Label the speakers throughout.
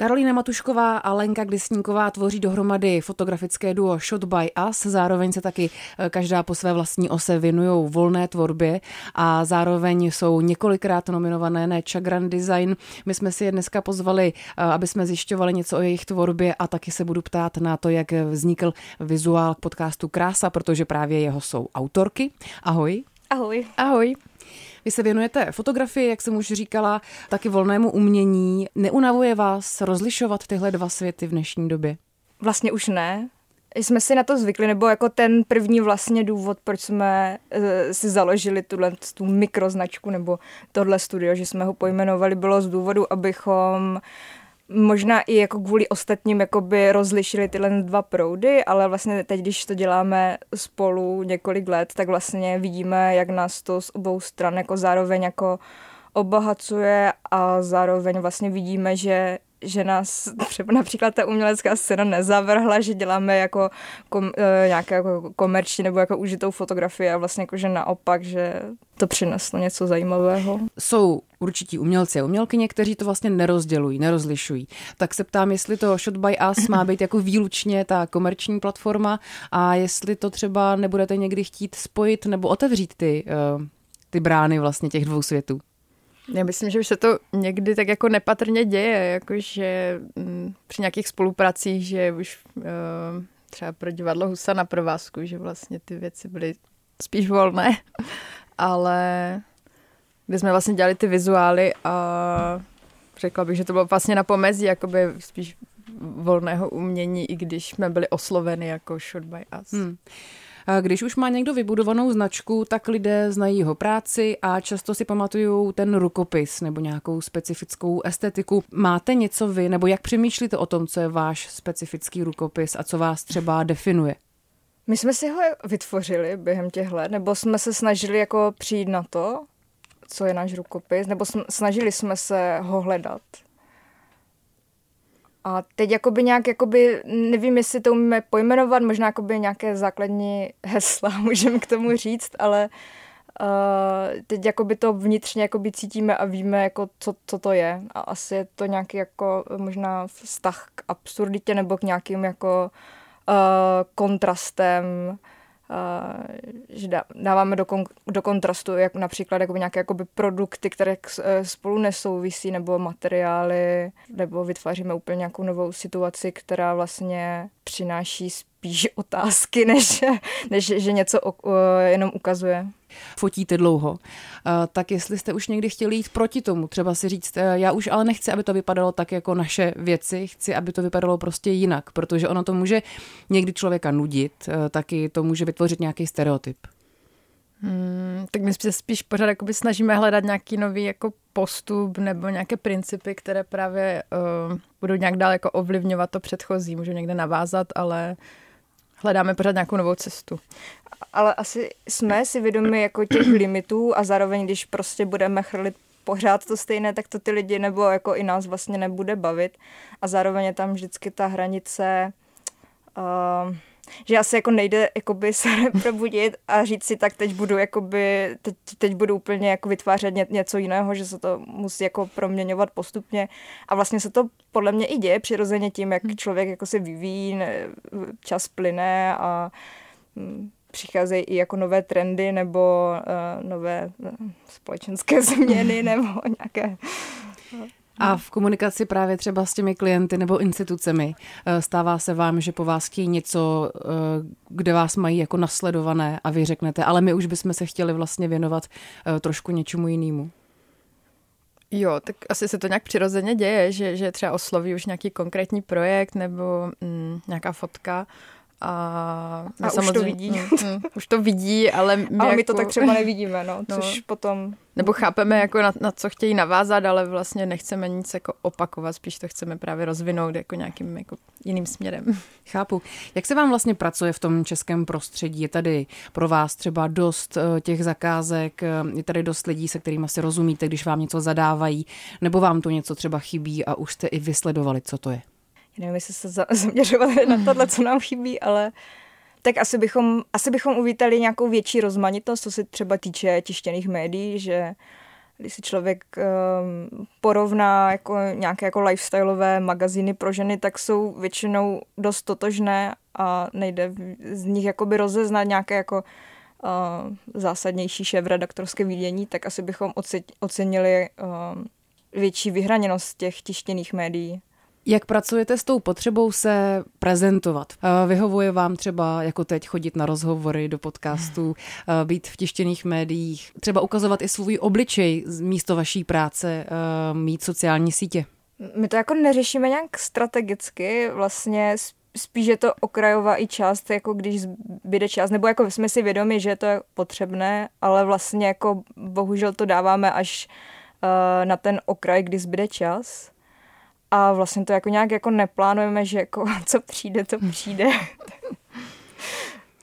Speaker 1: Karolína Matušková a Lenka Kdesníková tvoří dohromady fotografické duo Shot by Us, zároveň se taky eh, každá po své vlastní ose věnují volné tvorbě a zároveň jsou několikrát nominované na Chagran Design. My jsme si je dneska pozvali, eh, aby jsme zjišťovali něco o jejich tvorbě a taky se budu ptát na to, jak vznikl vizuál k podcastu Krása, protože právě jeho jsou autorky. Ahoj.
Speaker 2: Ahoj.
Speaker 1: Ahoj. Vy se věnujete fotografii, jak jsem už říkala, taky volnému umění. Neunavuje vás rozlišovat tyhle dva světy v dnešní době?
Speaker 2: Vlastně už ne. Jsme si na to zvykli, nebo jako ten první vlastně důvod, proč jsme uh, si založili tuhle, tu mikroznačku nebo tohle studio, že jsme ho pojmenovali, bylo z důvodu, abychom možná i jako kvůli ostatním jakoby rozlišili tyhle dva proudy, ale vlastně teď, když to děláme spolu několik let, tak vlastně vidíme, jak nás to z obou stran jako zároveň jako obohacuje a zároveň vlastně vidíme, že že nás třeba například ta umělecká scéna nezavrhla, že děláme jako kom, e, nějaké jako komerční nebo jako užitou fotografii a vlastně jako, že naopak, že to přineslo něco zajímavého.
Speaker 1: Jsou určití umělci a umělkyně, kteří to vlastně nerozdělují, nerozlišují. Tak se ptám, jestli to Shot by Us má být jako výlučně ta komerční platforma a jestli to třeba nebudete někdy chtít spojit nebo otevřít ty, uh, ty brány vlastně těch dvou světů.
Speaker 3: Já myslím, že už se to někdy tak jako nepatrně děje, jakože mm, při nějakých spolupracích, že už uh, třeba pro divadlo Husa na provázku, že vlastně ty věci byly spíš volné, ale kdy jsme vlastně dělali ty vizuály a řekla bych, že to bylo vlastně na pomezí jakoby spíš volného umění, i když jsme byli osloveni jako Shot by Us. Hmm.
Speaker 1: Když už má někdo vybudovanou značku, tak lidé znají jeho práci a často si pamatují ten rukopis nebo nějakou specifickou estetiku. Máte něco vy, nebo jak přemýšlíte o tom, co je váš specifický rukopis a co vás třeba definuje?
Speaker 2: My jsme si ho vytvořili během těch let, nebo jsme se snažili jako přijít na to, co je náš rukopis, nebo snažili jsme se ho hledat. A teď jakoby nějak, jakoby, nevím, jestli to umíme pojmenovat, možná jakoby nějaké základní hesla můžeme k tomu říct, ale uh, teď jakoby to vnitřně jakoby cítíme a víme, jako co, co to je. A asi je to nějaký jako možná vztah k absurditě nebo k nějakým jako uh, kontrastem, že dáváme do, kon, do kontrastu jak například jako nějaké jakoby produkty, které e, spolu nesouvisí, nebo materiály, nebo vytváříme úplně nějakou novou situaci, která vlastně přináší spíš otázky, než, než že něco o, o, jenom ukazuje
Speaker 1: fotíte dlouho, eh, tak jestli jste už někdy chtěli jít proti tomu, třeba si říct, eh, já už ale nechci, aby to vypadalo tak jako naše věci, chci, aby to vypadalo prostě jinak, protože ono to může někdy člověka nudit, eh, taky to může vytvořit nějaký stereotyp.
Speaker 3: Hmm, tak my se spíš pořád jakoby snažíme hledat nějaký nový jako postup nebo nějaké principy, které právě uh, budou nějak dál jako ovlivňovat to předchozí. Můžou někde navázat, ale hledáme pořád nějakou novou cestu
Speaker 2: ale asi jsme si vědomi jako těch limitů a zároveň, když prostě budeme chrlit pořád to stejné, tak to ty lidi nebo jako i nás vlastně nebude bavit. A zároveň je tam vždycky ta hranice, uh, že asi jako nejde jakoby se probudit a říct si, tak teď budu jakoby, teď, teď budu úplně jako vytvářet ně, něco jiného, že se to musí jako proměňovat postupně. A vlastně se to podle mě i děje přirozeně tím, jak hmm. člověk jako se vyvíjí, čas plyne a hm, přicházejí i jako nové trendy nebo uh, nové uh, společenské změny nebo nějaké
Speaker 1: a v komunikaci právě třeba s těmi klienty nebo institucemi eh, stává se vám, že po vás chtějí něco, kde vás mají jako nasledované a vy řeknete, ale my už bychom se chtěli vlastně věnovat trošku něčemu jinému.
Speaker 3: Jo, tak asi se to nějak přirozeně děje, že, že třeba osloví už nějaký konkrétní projekt nebo mm, nějaká fotka
Speaker 2: a, a už to vidí. Mm,
Speaker 3: mm, už to vidí, ale my,
Speaker 2: ale jako, my to tak třeba nevidíme, no, no. což potom...
Speaker 3: Nebo chápeme, jako na, na co chtějí navázat, ale vlastně nechceme nic jako opakovat, spíš to chceme právě rozvinout jako nějakým jako jiným směrem.
Speaker 1: Chápu. Jak se vám vlastně pracuje v tom českém prostředí? Je tady pro vás třeba dost eh, těch zakázek, eh, je tady dost lidí, se kterými si rozumíte, když vám něco zadávají, nebo vám to něco třeba chybí a už jste i vysledovali, co to je?
Speaker 2: Nevím, jestli se zaměřovat na tohle, co nám chybí, ale tak asi bychom, asi bychom uvítali nějakou větší rozmanitost, co se třeba týče tištěných médií, že když si člověk um, porovná jako nějaké jako lifestyleové magazíny pro ženy, tak jsou většinou dost totožné a nejde z nich jakoby rozeznat nějaké jako uh, zásadnější šéf-redaktorské vidění, tak asi bychom ocenili uh, větší vyhraněnost těch tištěných médií.
Speaker 1: Jak pracujete s tou potřebou se prezentovat? Eh, vyhovuje vám třeba jako teď chodit na rozhovory do podcastů, eh, být v tištěných médiích, třeba ukazovat i svůj obličej místo vaší práce, eh, mít sociální sítě?
Speaker 2: My to jako neřešíme nějak strategicky, vlastně spíš je to okrajová i část, jako když zbyde čas, nebo jako jsme si vědomi, že to je potřebné, ale vlastně jako bohužel to dáváme až na ten okraj, kdy zbyde čas. A vlastně to jako nějak jako neplánujeme, že jako co přijde, to přijde.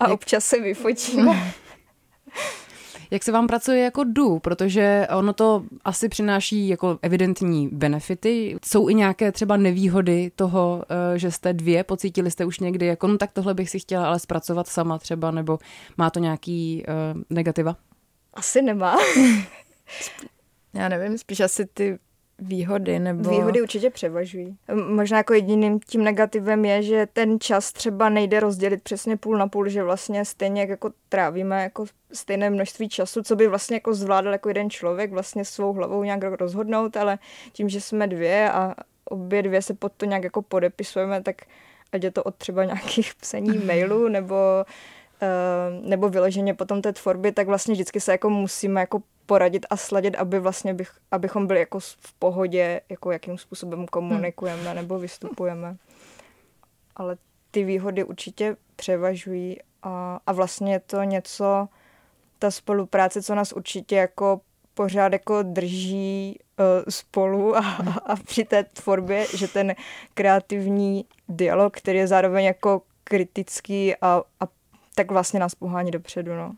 Speaker 2: A občas se vyfotíme.
Speaker 1: Jak se vám pracuje jako du, protože ono to asi přináší jako evidentní benefity. Jsou i nějaké třeba nevýhody toho, eh, že jste dvě, pocítili jste už někdy jako, no tak tohle bych si chtěla ale zpracovat sama třeba, nebo má to nějaký uh, negativa?
Speaker 2: Asi nemá.
Speaker 3: Já nevím, spíš asi ty výhody nebo...
Speaker 2: Výhody určitě převažují. Možná jako jediným tím negativem je, že ten čas třeba nejde rozdělit přesně půl na půl, že vlastně stejně jako trávíme jako stejné množství času, co by vlastně jako zvládal jako jeden člověk vlastně svou hlavou nějak rozhodnout, ale tím, že jsme dvě a obě dvě se pod to nějak jako podepisujeme, tak ať je to od třeba nějakých psaní mailů nebo uh, nebo vyloženě potom té tvorby, tak vlastně vždycky se jako musíme jako poradit a sladit, aby vlastně bych, abychom byli jako v pohodě, jako jakým způsobem komunikujeme hmm. nebo vystupujeme. Ale ty výhody určitě převažují a, a vlastně je to něco, ta spolupráce, co nás určitě jako pořád jako drží uh, spolu a, a při té tvorbě, že ten kreativní dialog, který je zároveň jako kritický a, a tak vlastně nás pohání dopředu. No.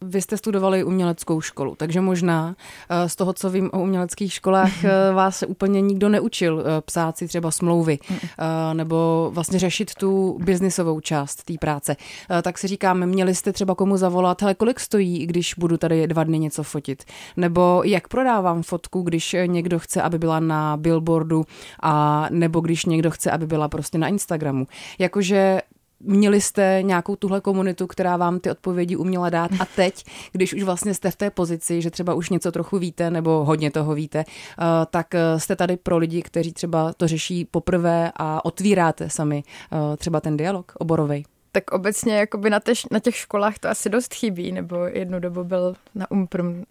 Speaker 1: Vy jste studovali uměleckou školu, takže možná eh, z toho, co vím o uměleckých školách, eh, vás se úplně nikdo neučil eh, psát si třeba smlouvy nebo vlastně řešit tu biznisovou část té práce. Tak si říkáme, měli jste třeba komu zavolat, hele, kolik stojí, když budu tady dva dny něco fotit? Nebo jak prodávám fotku, když někdo chce, aby byla na billboardu a nebo když někdo chce, aby byla prostě na Instagramu. Jakože Měli jste nějakou tuhle komunitu, která vám ty odpovědi uměla dát a teď, když už vlastně jste v té pozici, že třeba už něco trochu víte nebo hodně toho víte, eh, tak eh, jste tady pro lidi, kteří třeba to řeší poprvé a otvíráte sami eh, třeba ten dialog oborovej.
Speaker 3: Tak obecně jakoby na, tež, na těch školách to asi dost chybí, nebo jednu dobu byl na Umprum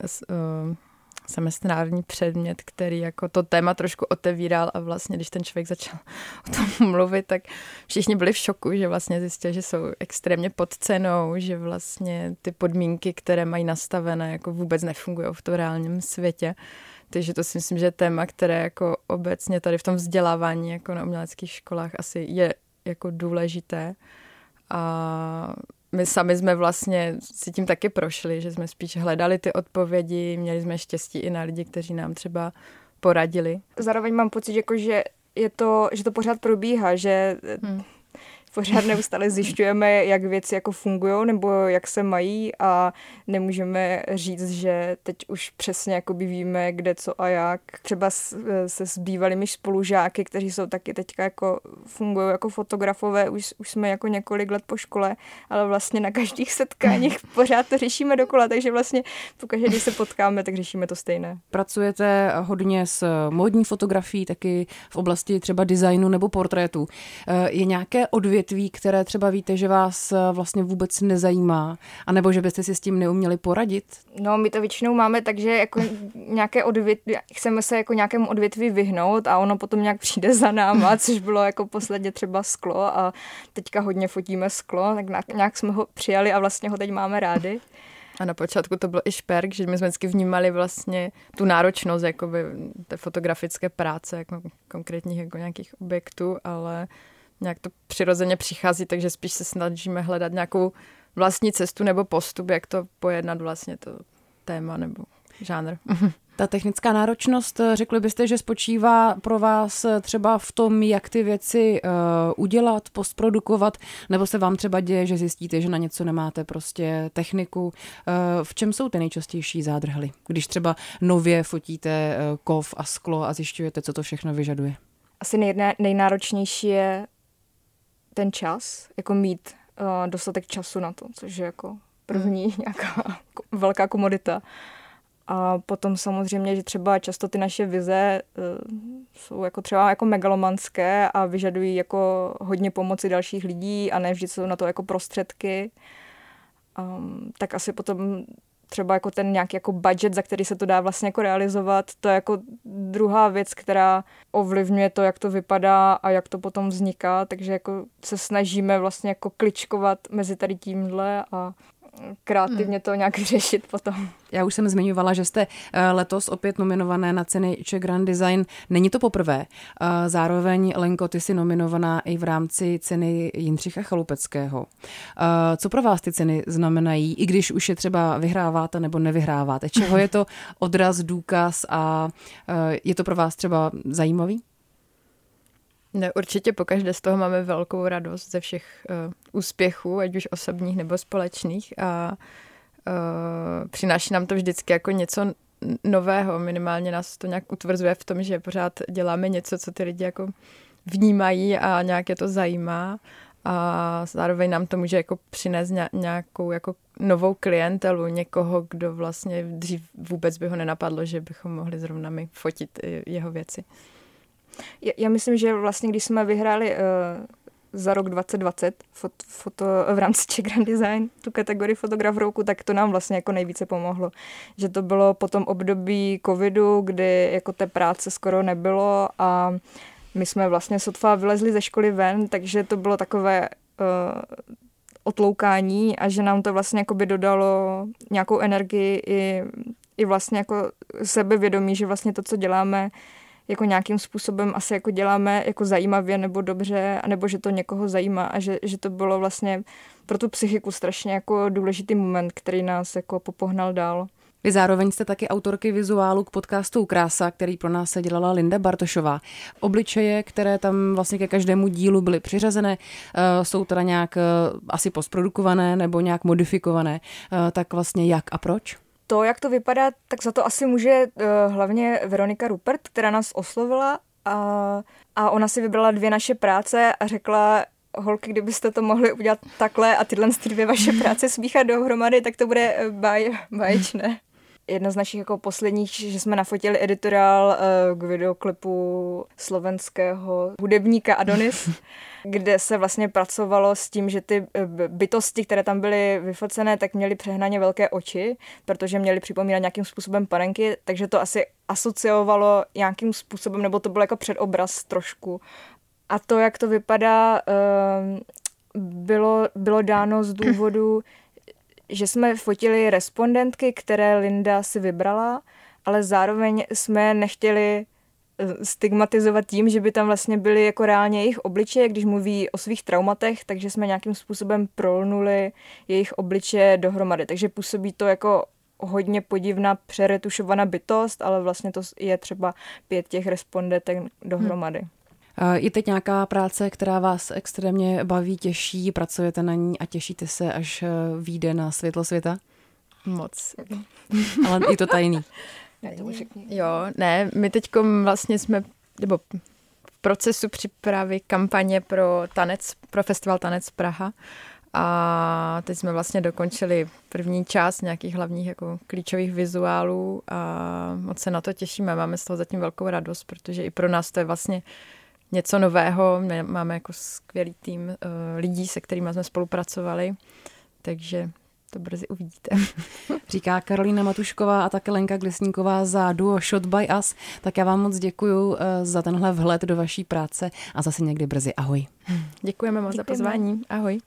Speaker 3: semestrální předmět, který jako to téma trošku otevíral a vlastně, když ten člověk začal o tom mluvit, tak všichni byli v šoku, že vlastně zjistili, že jsou extrémně pod cenou, že vlastně ty podmínky, které mají nastavené, jako vůbec nefungují v tom reálném světě. Takže to si myslím, že je téma, které jako obecně tady v tom vzdělávání jako na uměleckých školách asi je jako důležité. A my sami jsme vlastně si tím taky prošli, že jsme spíš hledali ty odpovědi, měli jsme štěstí i na lidi, kteří nám třeba poradili.
Speaker 2: Zároveň mám pocit, jako, že, je to, že to pořád probíhá, že hmm pořád neustále zjišťujeme, jak věci jako fungují nebo jak se mají a nemůžeme říct, že teď už přesně jakoby víme, kde co a jak. Třeba se s bývalými spolužáky, kteří jsou taky teďka jako fungují jako fotografové, už, už jsme jako několik let po škole, ale vlastně na každých setkáních pořád to řešíme dokola, takže vlastně pokaždé, když se potkáme, tak řešíme to stejné.
Speaker 1: Pracujete hodně s módní fotografií, taky v oblasti třeba designu nebo portrétu. Je nějaké odvětví, odvětví, které třeba víte, že vás eh, vlastně vůbec nezajímá, anebo že byste si s tím neuměli poradit?
Speaker 2: No, my to většinou máme takže jako nějaké odvětví, chceme se jako nějakému odvětví vyhnout a ono potom nějak přijde za náma, což bylo jako posledně třeba sklo a teďka hodně fotíme sklo, tak nějak jsme ho přijali a vlastně ho teď máme rádi.
Speaker 3: A na počátku to byl i šperk, že my jsme vždycky vnímali vlastně tu náročnost jakoby, té fotografické práce, jako konkrétních jako nějakých objektů, ale nějak to přirozeně přichází, takže spíš se snažíme hledat nějakou vlastní cestu nebo postup, jak to pojednat vlastně to téma nebo žánr.
Speaker 1: Ta technická náročnost, řekli byste, že spočívá pro vás třeba v tom, jak ty věci uh, udělat, postprodukovat, nebo se vám třeba děje, že zjistíte, že na něco nemáte prostě techniku. Uh, v čem jsou ty nejčastější zádrhly? Když třeba nově fotíte kov a sklo a zjišťujete, co to všechno vyžaduje?
Speaker 2: Asi nejnáročnější je ten čas, jako mít uh, dostatek času na to, což je jako první hmm. nějaká velká komodita. A potom samozřejmě, že třeba často ty naše vize uh, jsou jako třeba jako megalomanské a vyžadují jako hodně pomoci dalších lidí a ne vždy jsou na to jako prostředky. Um, tak asi potom třeba jako ten nějaký jako budget, za který se to dá vlastně jako realizovat, to je jako druhá věc, která ovlivňuje to, jak to vypadá a jak to potom vzniká, takže jako se snažíme vlastně jako kličkovat mezi tady tímhle a kreativně to nějak řešit potom.
Speaker 1: Já už jsem zmiňovala, že jste eh, letos opět nominované na ceny Czech Grand Design. Není to poprvé. Eh, zároveň, Lenko, ty jsi nominovaná i v rámci ceny Jindřicha Chalupeckého. Eh, co pro vás ty ceny znamenají, i když už je třeba vyhráváte nebo nevyhráváte? Čeho je to odraz, důkaz a je to pro vás třeba zajímavý?
Speaker 3: Ne, určitě pokaždé z toho máme velkou radost ze všech uh, úspěchů, ať už osobních nebo společných. A uh, přináší nám to vždycky jako něco nového, minimálně nás to nějak utvrzuje v tom, že pořád děláme něco, co ty lidi jako vnímají a nějak je to zajímá. A zároveň nám to může jako přinést nějakou jako novou klientelu, někoho, kdo vlastně dřív vůbec by ho nenapadlo, že bychom mohli zrovna my fotit jeho věci.
Speaker 2: Já myslím, že vlastně, když jsme vyhráli uh, za rok 2020 fot, foto, v rámci Czech Grand Design tu kategorii fotograf roku, tak to nám vlastně jako nejvíce pomohlo. Že to bylo po tom období covidu, kdy jako té práce skoro nebylo a my jsme vlastně sotva vylezli ze školy ven, takže to bylo takové uh, otloukání a že nám to vlastně jako by dodalo nějakou energii i, i vlastně jako sebevědomí, že vlastně to, co děláme, jako nějakým způsobem asi jako děláme jako zajímavě nebo dobře, nebo že to někoho zajímá a že, že to bylo vlastně pro tu psychiku strašně jako důležitý moment, který nás jako popohnal dál.
Speaker 1: Vy zároveň jste taky autorky vizuálu k podcastu Krása, který pro nás se dělala Linda Bartošová. Obličeje, které tam vlastně ke každému dílu byly přiřazené, eh, jsou teda nějak eh, asi postprodukované nebo nějak modifikované. Eh, tak vlastně jak a proč?
Speaker 2: To, jak to vypadá, tak za to asi může uh, hlavně Veronika Rupert, která nás oslovila a, a ona si vybrala dvě naše práce a řekla, holky, kdybyste to mohli udělat takhle a tyhle dvě vaše práce smíchat dohromady, tak to bude eh, baj, baječné. Jedna z našich jako posledních, že jsme nafotili editoriál uh, k videoklipu slovenského hudebníka Adonis, kde se vlastně pracovalo s tím, že ty eh, bytosti, které tam byly vyfocené, tak měly přehnaně velké oči, protože měly připomínat nějakým způsobem panenky, takže to asi asociovalo nějakým způsobem, nebo to byl jako předobraz trošku. A to, jak to vypadá, ehm, bylo, bylo dáno z důvodu, že jsme fotili respondentky, které Linda si vybrala, ale zároveň jsme nechtěli stigmatizovat tím, že by tam vlastně byly jako reálně jejich obličeje, když mluví o svých traumatech, takže jsme nějakým způsobem prolnuli jejich obličeje dohromady. Takže působí to jako hodně podivná přeretušovaná bytost, ale vlastně to je třeba pět těch respondentek dohromady. Hmm.
Speaker 1: Je teď nějaká práce, která vás extrémně baví, těší, pracujete na ní a těšíte se, až eh, vyjde na světlo světa?
Speaker 3: Moc.
Speaker 1: Ale je to tajný.
Speaker 3: Jo, ne, my teď vlastně jsme, nebo v procesu přípravy kampaně pro tanec, pro festival Tanec Praha. A teď jsme vlastně dokončili první část nějakých hlavních jako klíčových vizuálů a moc se na to těšíme. Máme z toho zatím velkou radost, protože i pro nás to je vlastně něco nového. My máme jako skvělý tým uh, lidí, se kterými jsme spolupracovali, takže to brzy uvidíte.
Speaker 1: Říká Karolína Matušková a také Lenka Glesníková za duo Shot by Us. Tak já vám moc děkuji eh, za tenhle vhled do vaší práce a zase někdy brzy. Ahoj.
Speaker 3: Děkujeme moc Děkujeme. za pozvání. Ahoj.